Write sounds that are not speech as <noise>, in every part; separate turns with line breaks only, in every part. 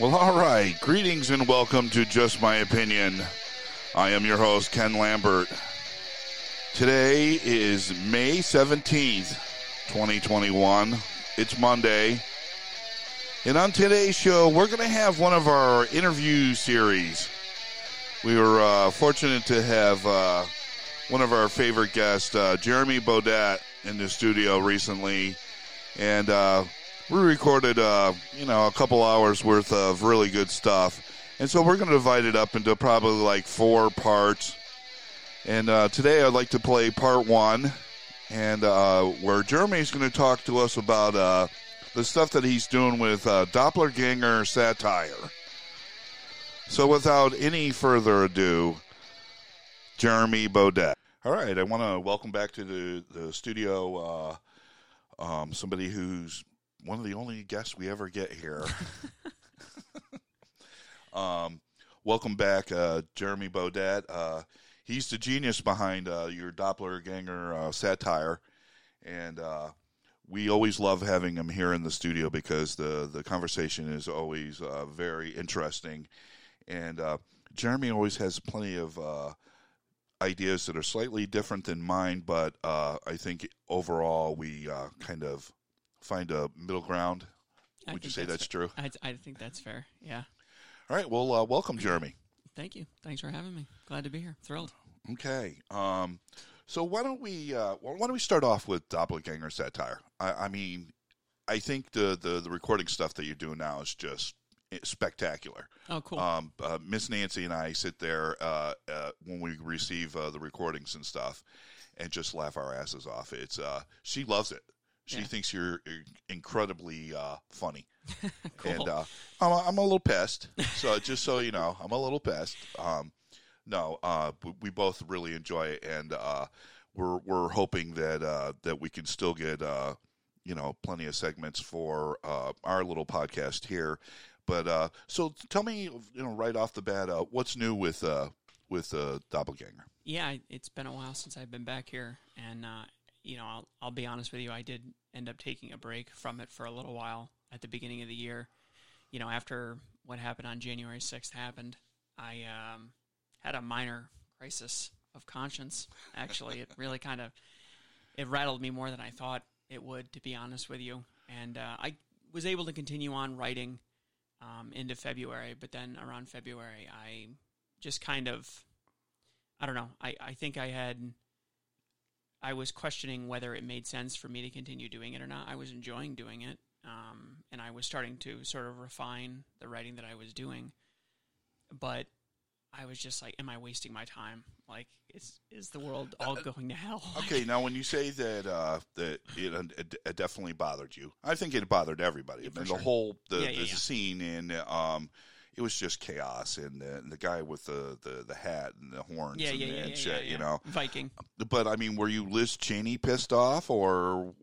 Well, all right. Greetings and welcome to Just My Opinion. I am your host, Ken Lambert. Today is May 17th, 2021. It's Monday. And on today's show, we're going to have one of our interview series. We were uh, fortunate to have uh, one of our favorite guests, uh, Jeremy Baudet, in the studio recently. And uh, we recorded, uh, you know, a couple hours worth of really good stuff. And so we're going to divide it up into probably like four parts. And uh, today I'd like to play part one, and uh, where Jeremy's going to talk to us about uh, the stuff that he's doing with uh, Doppelganger satire. So without any further ado, Jeremy Baudet. All right, I want to welcome back to the, the studio uh, um, somebody who's one of the only guests we ever get here. <laughs> um, welcome back, uh, Jeremy Baudet. Uh, he's the genius behind uh, your Doppelganger uh, satire, and uh, we always love having him here in the studio because the the conversation is always uh, very interesting, and uh, Jeremy always has plenty of uh, ideas that are slightly different than mine, but uh, I think overall we uh, kind of find a middle ground.
I
Would you say that's
fair.
true?
I, I think that's fair. Yeah.
All right. Well, uh, welcome, Jeremy.
Thank you. Thanks for having me. Glad to be here. Thrilled.
Okay. Um, so why don't we uh, why don't we start off with doppelganger satire? I, I mean, I think the, the the recording stuff that you're doing now is just spectacular.
Oh, cool.
Um, uh, Miss Nancy and I sit there uh, uh, when we receive uh, the recordings and stuff, and just laugh our asses off. It's uh, she loves it. She
Yeah.
thinks you're incredibly uh, funny, <laughs>
cool.
and uh, I'm, a, I'm a little pissed. So just so you know, I'm a little pissed. Um, no, uh, we, we both really enjoy it, and uh, we're we're hoping that uh, that we can still get uh, you know plenty of segments for uh, our little podcast here. But uh, so tell me, you know, right off the bat, uh, what's new with uh, with uh, Doppelganger?
yeah, it's been a while since I've been back here, and uh, you know, I'll I'll be honest with you. I did end up taking a break from it for a little while at the beginning of the year. You know, after what happened on January sixth happened, I um, had a minor crisis of conscience. Actually, it really kind of it rattled me more than I thought it would, to be honest with you. And uh, I was able to continue on writing um, into February, but then around February, I just kind of, I don't know. I, I think I had, I was questioning whether it made sense for me to continue doing it or not. I was enjoying doing it, um, and I was starting to sort of refine the writing that I was doing, but I was just like, "Am I wasting my time? Like, is is the world all going to hell?" <laughs>
Okay, now when you say that uh, that it, it, it definitely bothered you, I think it bothered everybody.
Yeah,
I mean, the
sure.
whole the,
Yeah,
the
yeah, yeah.
scene in um, it was just chaos, and the, the guy with the, the, the hat and the horns
yeah,
and,
yeah, yeah,
and shit, you know.
Viking.
But I mean, were you Liz Cheney pissed off, or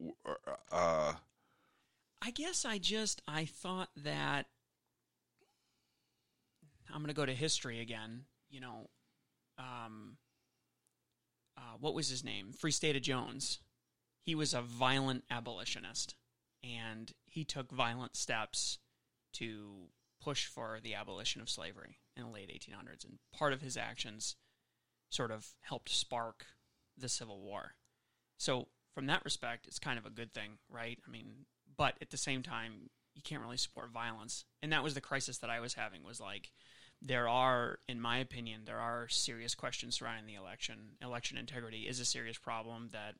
uh,
I guess I just I thought that I'm going to go to history again. You know, um, uh, what was his name? Free State of Jones. He was a violent abolitionist, and he took violent steps to push for the abolition of slavery in the late 1800s. And part of his actions sort of helped spark the Civil War. So, from that respect, it's kind of a good thing, right? I mean, but at the same time, you can't really support violence. And that was the crisis that I was having was like there are in my opinion there are serious questions surrounding the election. Election integrity is a serious problem that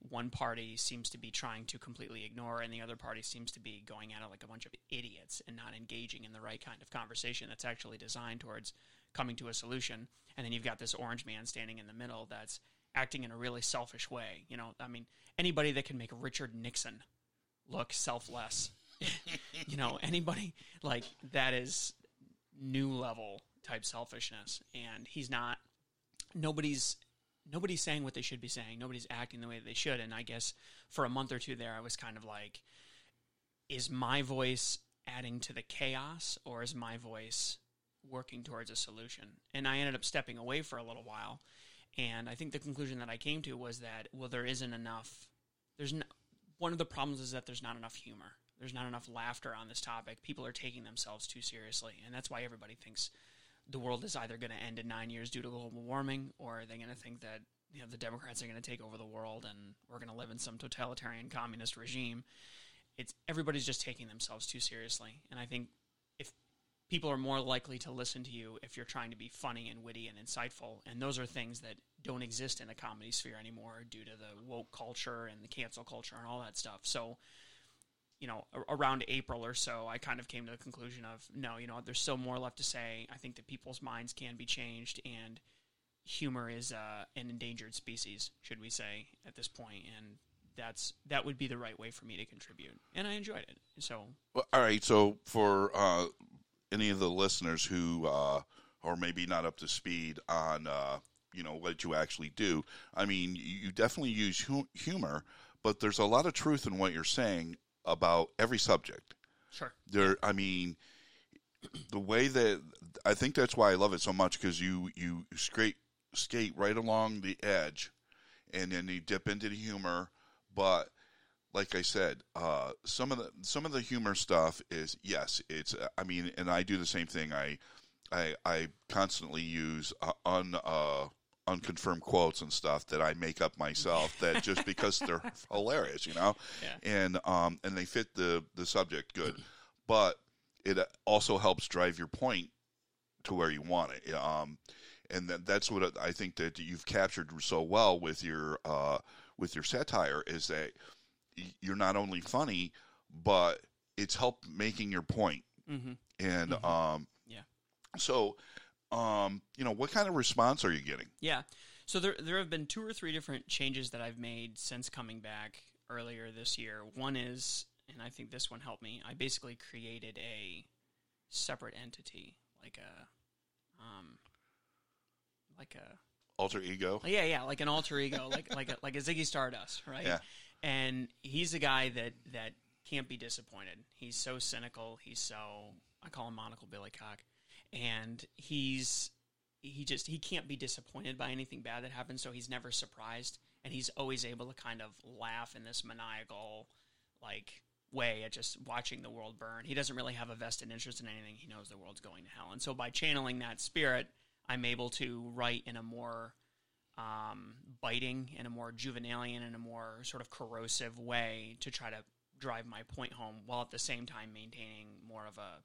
one party seems to be trying to completely ignore and the other party seems to be going at it like a bunch of idiots and not engaging in the right kind of conversation that's actually designed towards coming to a solution. And then you've got this orange man standing in the middle that's acting in a really selfish way. You know, I mean, anybody that can make Richard Nixon look selfless, <laughs> you know, anybody like that is new level type selfishness. And he's not, nobody's, nobody's saying what they should be saying. Nobody's acting the way they should. And I guess for a month or two there, I was kind of like, is my voice adding to the chaos or is my voice working towards a solution? And I ended up stepping away for a little while. And I think the conclusion that I came to was that, well, there isn't enough. There's no, one of the problems is that there's not enough humor. there's not enough laughter on this topic. People are taking themselves too seriously, and that's why everybody thinks the world is either going to end in nine years due to global warming, or are they're going to think that you know the Democrats are going to take over the world and we're going to live in some totalitarian communist regime. It's everybody's just taking themselves too seriously, and I think if people are more likely to listen to you if you're trying to be funny and witty and insightful, and those are things that don't exist in the comedy sphere anymore due to the woke culture and the cancel culture and all that stuff. So you know, around April or so, I kind of came to the conclusion of no, you know, there's still more left to say. I think that people's minds can be changed, and humor is uh, an endangered species, should we say, at this point, and that's that would be the right way for me to contribute, and I enjoyed it. So,
well, all right. So, for uh, any of the listeners who uh, are maybe not up to speed on, uh, you know, what you actually do, I mean, you definitely use hu- humor, but there's a lot of truth in what you're saying about every subject.
Sure.
There, I mean, the way that I think that's why I love it so much because you you skate skate right along the edge, and then you dip into the humor. But like I said, uh, some of the some of the humor stuff is yes, it's. I mean, and I do the same thing. I I, I constantly use uh, un. Uh, unconfirmed quotes and stuff that I make up myself that just because <laughs> they're hilarious, you know,
yeah.
and um and they fit the the subject good, but it also helps drive your point to where you want it. Um, and that, that's what I think that you've captured so well with your uh with your satire is that you're not only funny, but it's helped making your point.
Mm-hmm.
And
mm-hmm.
um,
yeah,
so um, you know, what kind of response are you getting?
Yeah. So there there have been two or three different changes that I've made since coming back earlier this year. One is, and I think this one helped me. I basically created a separate entity, like a, um, like a
alter ego.
Yeah, yeah, like an alter ego, like <laughs> like a, like a Ziggy Stardust, right?
Yeah.
And he's a guy that that can't be disappointed. He's so cynical. He's so I call him Monocle Billy Cock and he's he just he can't be disappointed by anything bad that happens so he's never surprised and he's always able to kind of laugh in this maniacal like way at just watching the world burn. He doesn't really have a vested interest in anything. He knows the world's going to hell. And so by channeling that spirit i'm able to write in a more um, biting in a more Juvenalian and a more sort of corrosive way to try to drive my point home while at the same time maintaining more of a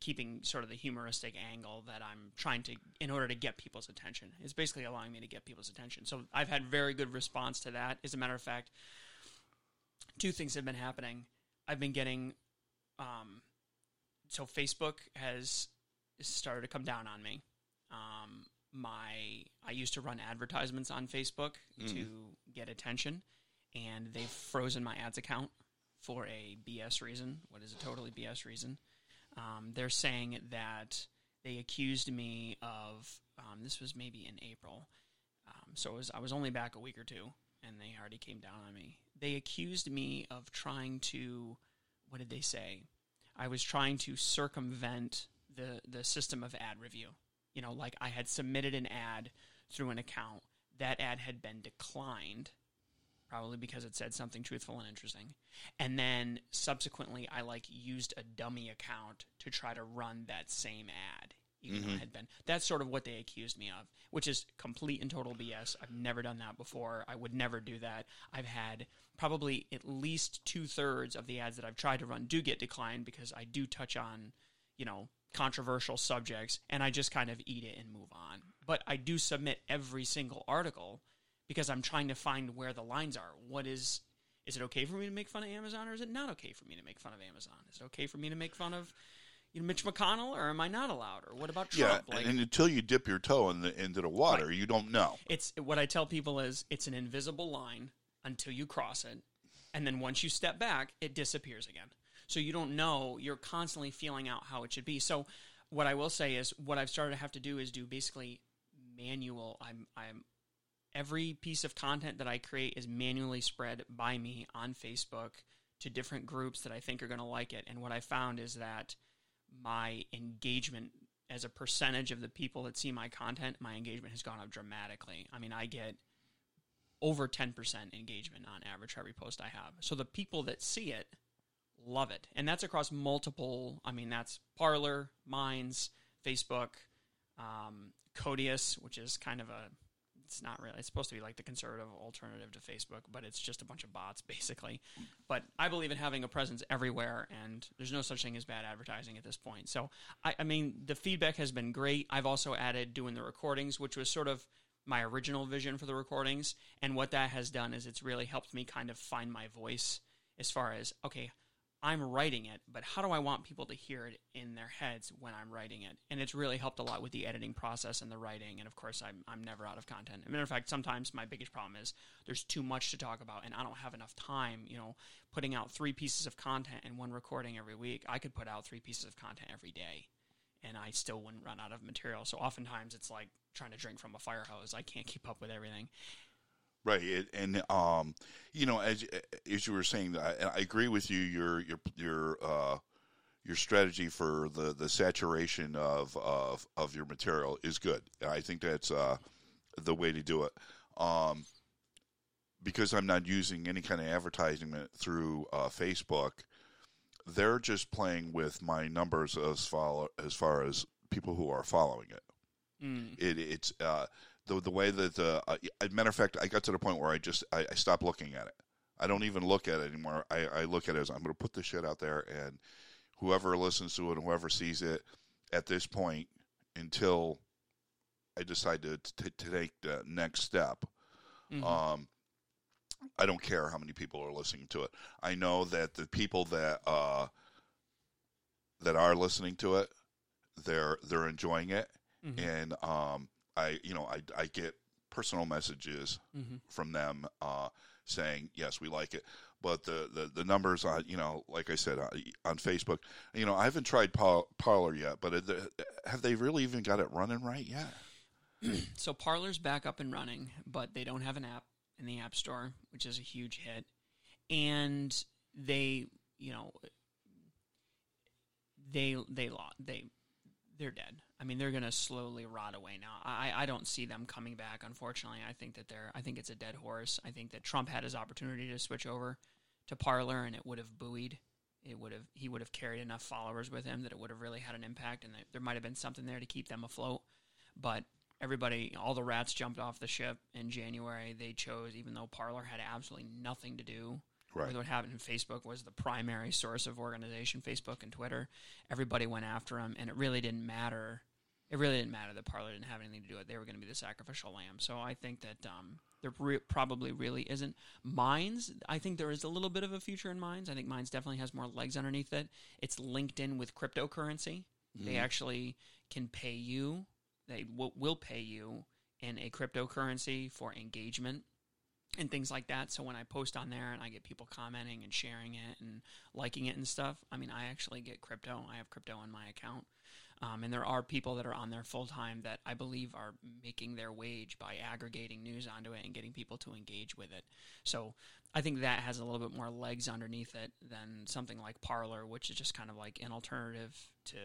keeping sort of the humoristic angle that I'm trying to in order to get people's attention. It's basically allowing me to get people's attention. So I've had very good response to that. As a matter of fact, two things have been happening. I've been getting um, so Facebook has started to come down on me. Um, my I used to run advertisements on Facebook mm. to get attention, and they've frozen my ads account for a BS reason. What is a totally BS reason? Um, they're saying that they accused me of um, this was maybe in April, um, so was, I was only back a week or two, and they already came down on me. They accused me of trying to, what did they say? I was trying to circumvent the the system of ad review. You know, like I had submitted an ad through an account. That ad had been declined probably because it said something truthful and interesting. And then subsequently, I like used a dummy account to try to run that same ad, even mm-hmm. though it had been. That's sort of what they accused me of, which is complete and total BS. I've never done that before. I would never do that. I've had probably at least two thirds of the ads that I've tried to run do get declined because I do touch on, you know, controversial subjects and I just kind of eat it and move on. But I do submit every single article because I'm trying to find where the lines are. What is is it okay for me to make fun of Amazon or is it not okay for me to make fun of Amazon? Is it okay for me to make fun of you know Mitch McConnell or am I not allowed? Or what about Trump?
Yeah, like, and until you dip your toe in the, into the water, right. you don't know.
It's what I tell people is it's an invisible line until you cross it, and then once you step back, it disappears again. So you don't know. You're constantly feeling out how it should be. So what I will say is what I've started to have to do is do basically manual. I'm I'm every piece of content that I create is manually spread by me on Facebook to different groups that I think are going to like it. And what I found is that my engagement as a percentage of the people that see my content, my engagement has gone up dramatically. I mean, I get over 10% engagement on average every post I have. So the people that see it love it. And that's across multiple, I mean, that's Parler, Minds, Facebook, um, Codius, which is kind of a, it's not really, it's supposed to be like the conservative alternative to Facebook, but it's just a bunch of bots <laughs> basically. But I believe in having a presence everywhere, and there's no such thing as bad advertising at this point. So, I, I mean, the feedback has been great. I've also added doing the recordings, which was sort of my original vision for the recordings. And what that has done is it's really helped me kind of find my voice as far as, okay, I'm writing it, but how do I want people to hear it in their heads when I'm writing it? And it's really helped a lot with the editing process and the writing. And of course, I'm, I'm never out of content. As a matter of fact, sometimes my biggest problem is there's too much to talk about and I don't have enough time, you know, putting out three pieces of content and one recording every week. I could put out three pieces of content every day and I still wouldn't run out of material. So oftentimes it's like trying to drink from a fire hose. I can't keep up with everything.
Right, and um, you know, as as you were saying, I, I agree with you. Your your your uh, your strategy for the, the saturation of, of of your material is good. I think that's uh, the way to do it. Um, because I'm not using any kind of advertising through uh, Facebook, they're just playing with my numbers as far as far as people who are following it.
Mm.
It it's uh, the the way that the uh, matter of fact, I got to the point where I just I, I stopped looking at it. I don't even look at it anymore. I, I look at it as I'm going to put this shit out there, and whoever listens to it and whoever sees it at this point until I decide to to, to take the next step.
Mhm.
Um, I don't care how many people are listening to it. I know that the people that uh, that are listening to it, they're they're enjoying it,
Mhm.
and um, I you know I I get personal messages
Mhm.
from them uh, saying yes we like it. But the, the, the numbers on you know like I said on Facebook you know I haven't tried Par- Parler yet but have they really even got it running right yet? <clears throat>
So Parler's back up and running, but they don't have an app in the App Store, which is a huge hit. And they, you know, they they they they're dead. I mean, they're going to slowly rot away now. I I don't see them coming back. Unfortunately, I think that they're I think it's a dead horse. I think that Trump had his opportunity to switch over to Parler, and it would have buoyed. It would have he would have carried enough followers with him that it would have really had an impact, and there might have been something there to keep them afloat. But everybody, all the rats jumped off the ship in January. They chose, even though Parler had absolutely nothing to do
Right.
with what happened in Facebook was the primary source of organization, Facebook and Twitter. Everybody went after him, and it really didn't matter. It really didn't matter that Parler didn't have anything to do with it. They were going to be the sacrificial lamb. So I think that um, there re- probably really isn't. Minds, I think there is a little bit of a future in Minds. I think Minds definitely has more legs underneath it. It's linked in with cryptocurrency. They actually can pay you. They w- will pay you in a cryptocurrency for engagement and things like that. So when I post on there and I get people commenting and sharing it and liking it and stuff, I mean, I actually get crypto. I have crypto on my account. Um, and there are people that are on there full time that I believe are making their wage by aggregating news onto it and getting people to engage with it. So I think that has a little bit more legs underneath it than something like Parler, which is just kind of like an alternative to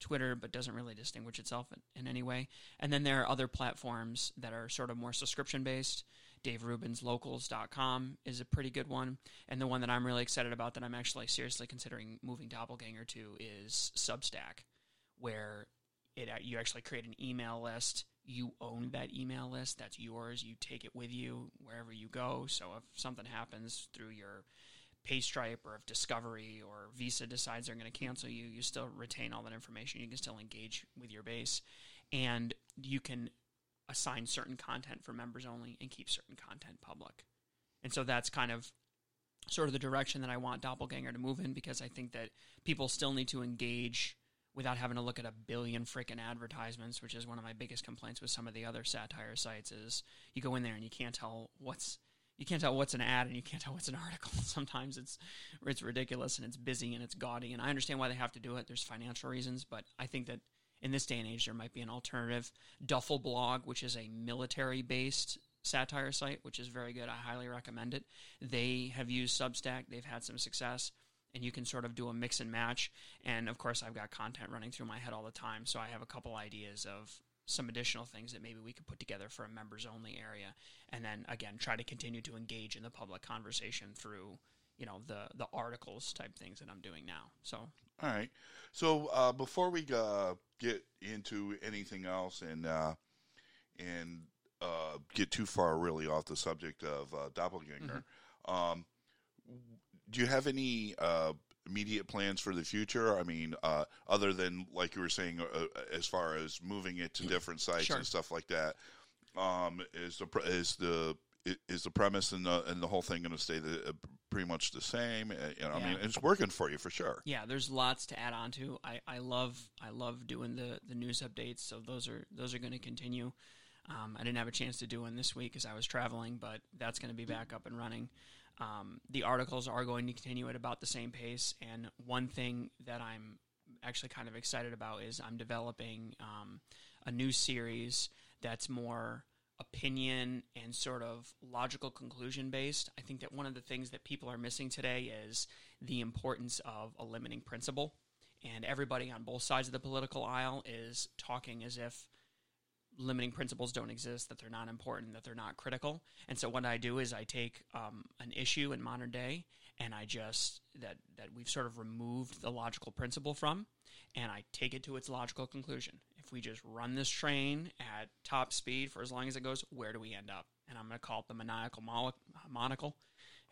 Twitter, but doesn't really distinguish itself in, in any way. And then there are other platforms that are sort of more subscription based. Dave Rubin's locals.com is a pretty good one. And the one that I'm really excited about that I'm actually seriously considering moving Doppelganger to is Substack, where it uh, you actually create an email list. You own that email list. That's yours. You take it with you wherever you go. So if something happens through your Paystripe or if Discovery or Visa decides they're going to cancel you, you still retain all that information. You can still engage with your base. And you can assign certain content for members only and keep certain content public. And so that's kind of sort of the direction that I want Doppelganger to move in because I think that people still need to engage without having to look at a billion freaking advertisements, which is one of my biggest complaints with some of the other satire sites is you go in there and you can't tell what's you can't tell what's an ad and you can't tell what's an <laughs> article. Sometimes it's it's ridiculous and it's busy and it's gaudy and I understand why they have to do it. There's financial reasons, but I think that in this day and age there might be an alternative. Duffel Blog, which is a military based satire site, which is very good. I highly recommend it. They have used Substack. They've had some success and you can sort of do a mix and match. And of course, I've got content running through my head all the time, so I have a couple ideas of some additional things that maybe we could put together for a members only area. And then again, try to continue to engage in the public conversation through, you know the the articles type things that I'm doing now. So
All right. So uh, before we uh, get into anything else and uh, and uh, get too far really off the subject of uh, doppelganger, um, do you have any uh, immediate plans for the future? I mean, uh, other than like you were saying, uh, as far as moving it to different sites
Sure.
and stuff like that, um, is the is the is the premise and the and the whole thing going to stay the, pretty much the same? Uh, you know, I mean, it's working for you for sure.
yeah, there's lots to add on to. I, I love I love doing the the news updates. So those are those are going to continue. Um, I didn't have a chance to do one this week because I was traveling, but that's going to be back up and running. Um, the articles are going to continue at about the same pace. And one thing that I'm actually kind of excited about is I'm developing um, a new series that's more opinion and sort of logical conclusion based. I think that one of the things that people are missing today is the importance of a limiting principle. And everybody on both sides of the political aisle is talking as if limiting principles don't exist, that they're not important, that they're not critical. And so what I do is I take um, an issue in modern day and I just that that we've sort of removed the logical principle from, and I take it to its logical conclusion. If we just run this train at top speed for as long as it goes, where do we end up? And I'm going to call it the maniacal mole- uh, monocle.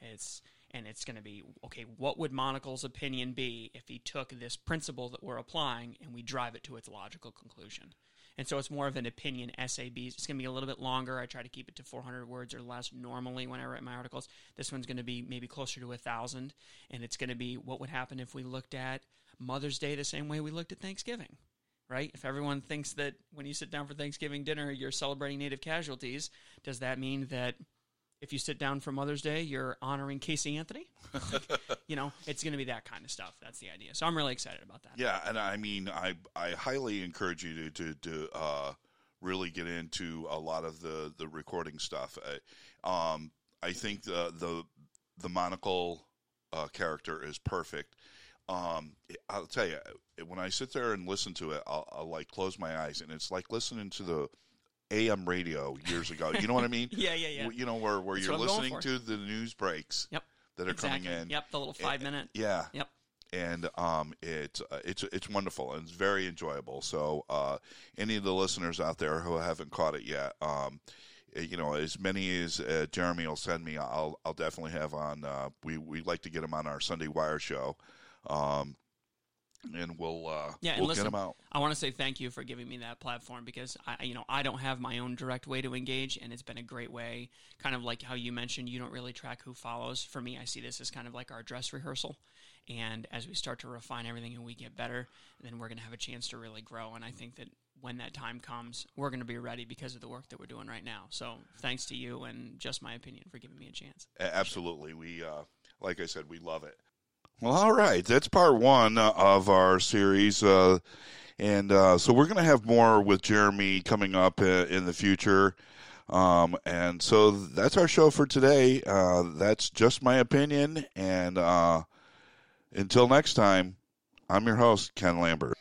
It's and it's going to be okay. What would Monocle's opinion be if he took this principle that we're applying and we drive it to its logical conclusion? And so it's more of an opinion essay. It's going to be a little bit longer. I try to keep it to 400 words or less normally when I write my articles. This one's going to be maybe closer to a thousand, and it's going to be what would happen if we looked at Mother's Day the same way we looked at Thanksgiving. Right? If everyone thinks that when you sit down for Thanksgiving dinner, you're celebrating Native casualties, does that mean that if you sit down for Mother's Day, you're honoring Casey Anthony? <laughs> you know, it's going to be that kind of stuff. That's the idea. So I'm really excited about that.
Yeah, and I mean, I I highly encourage you to to, to uh, really get into a lot of the the recording stuff. Uh, um, I think the the the monocle uh, character is perfect. Um, I'll tell you, when I sit there and listen to it, I'll, I'll like close my eyes, and it's like listening to the AM radio years ago. You know what I mean? <laughs>
Yeah, yeah, yeah.
You know where where
That's
you're
what I'm going
listening to the news breaks
Yep.
that are
exactly.
coming in.
Yep, the little five minute.
Yeah,
Yep.
and um, it's uh, it's it's wonderful and it's very enjoyable. So, uh, any of the listeners out there who haven't caught it yet, um, eh, you know, as many as uh, Jeremy will send me, I'll I'll definitely have on. Uh, we we like to get him on our Sunday Wire show, um, and we'll uh,
Yeah,
we'll
listen,
get them out.
I want to say thank you for giving me that platform because I, you know, I don't have my own direct way to engage, and it's been a great way. Kind of like how you mentioned, you don't really track who follows. For me, I see this as kind of like our dress rehearsal, and as we start to refine everything and we get better, then we're going to have a chance to really grow. And I think that when that time comes, we're going to be ready because of the work that we're doing right now. So thanks to you and just my opinion for giving me a chance.
Absolutely, we uh, like I said, we love it. Well, all right, that's part one uh, of our series, uh, and uh, so we're going to have more with Jeremy coming up uh, in the future. Um, and so that's our show for today. Uh, that's just my opinion, and uh, until next time, I'm your host Ken Lambert.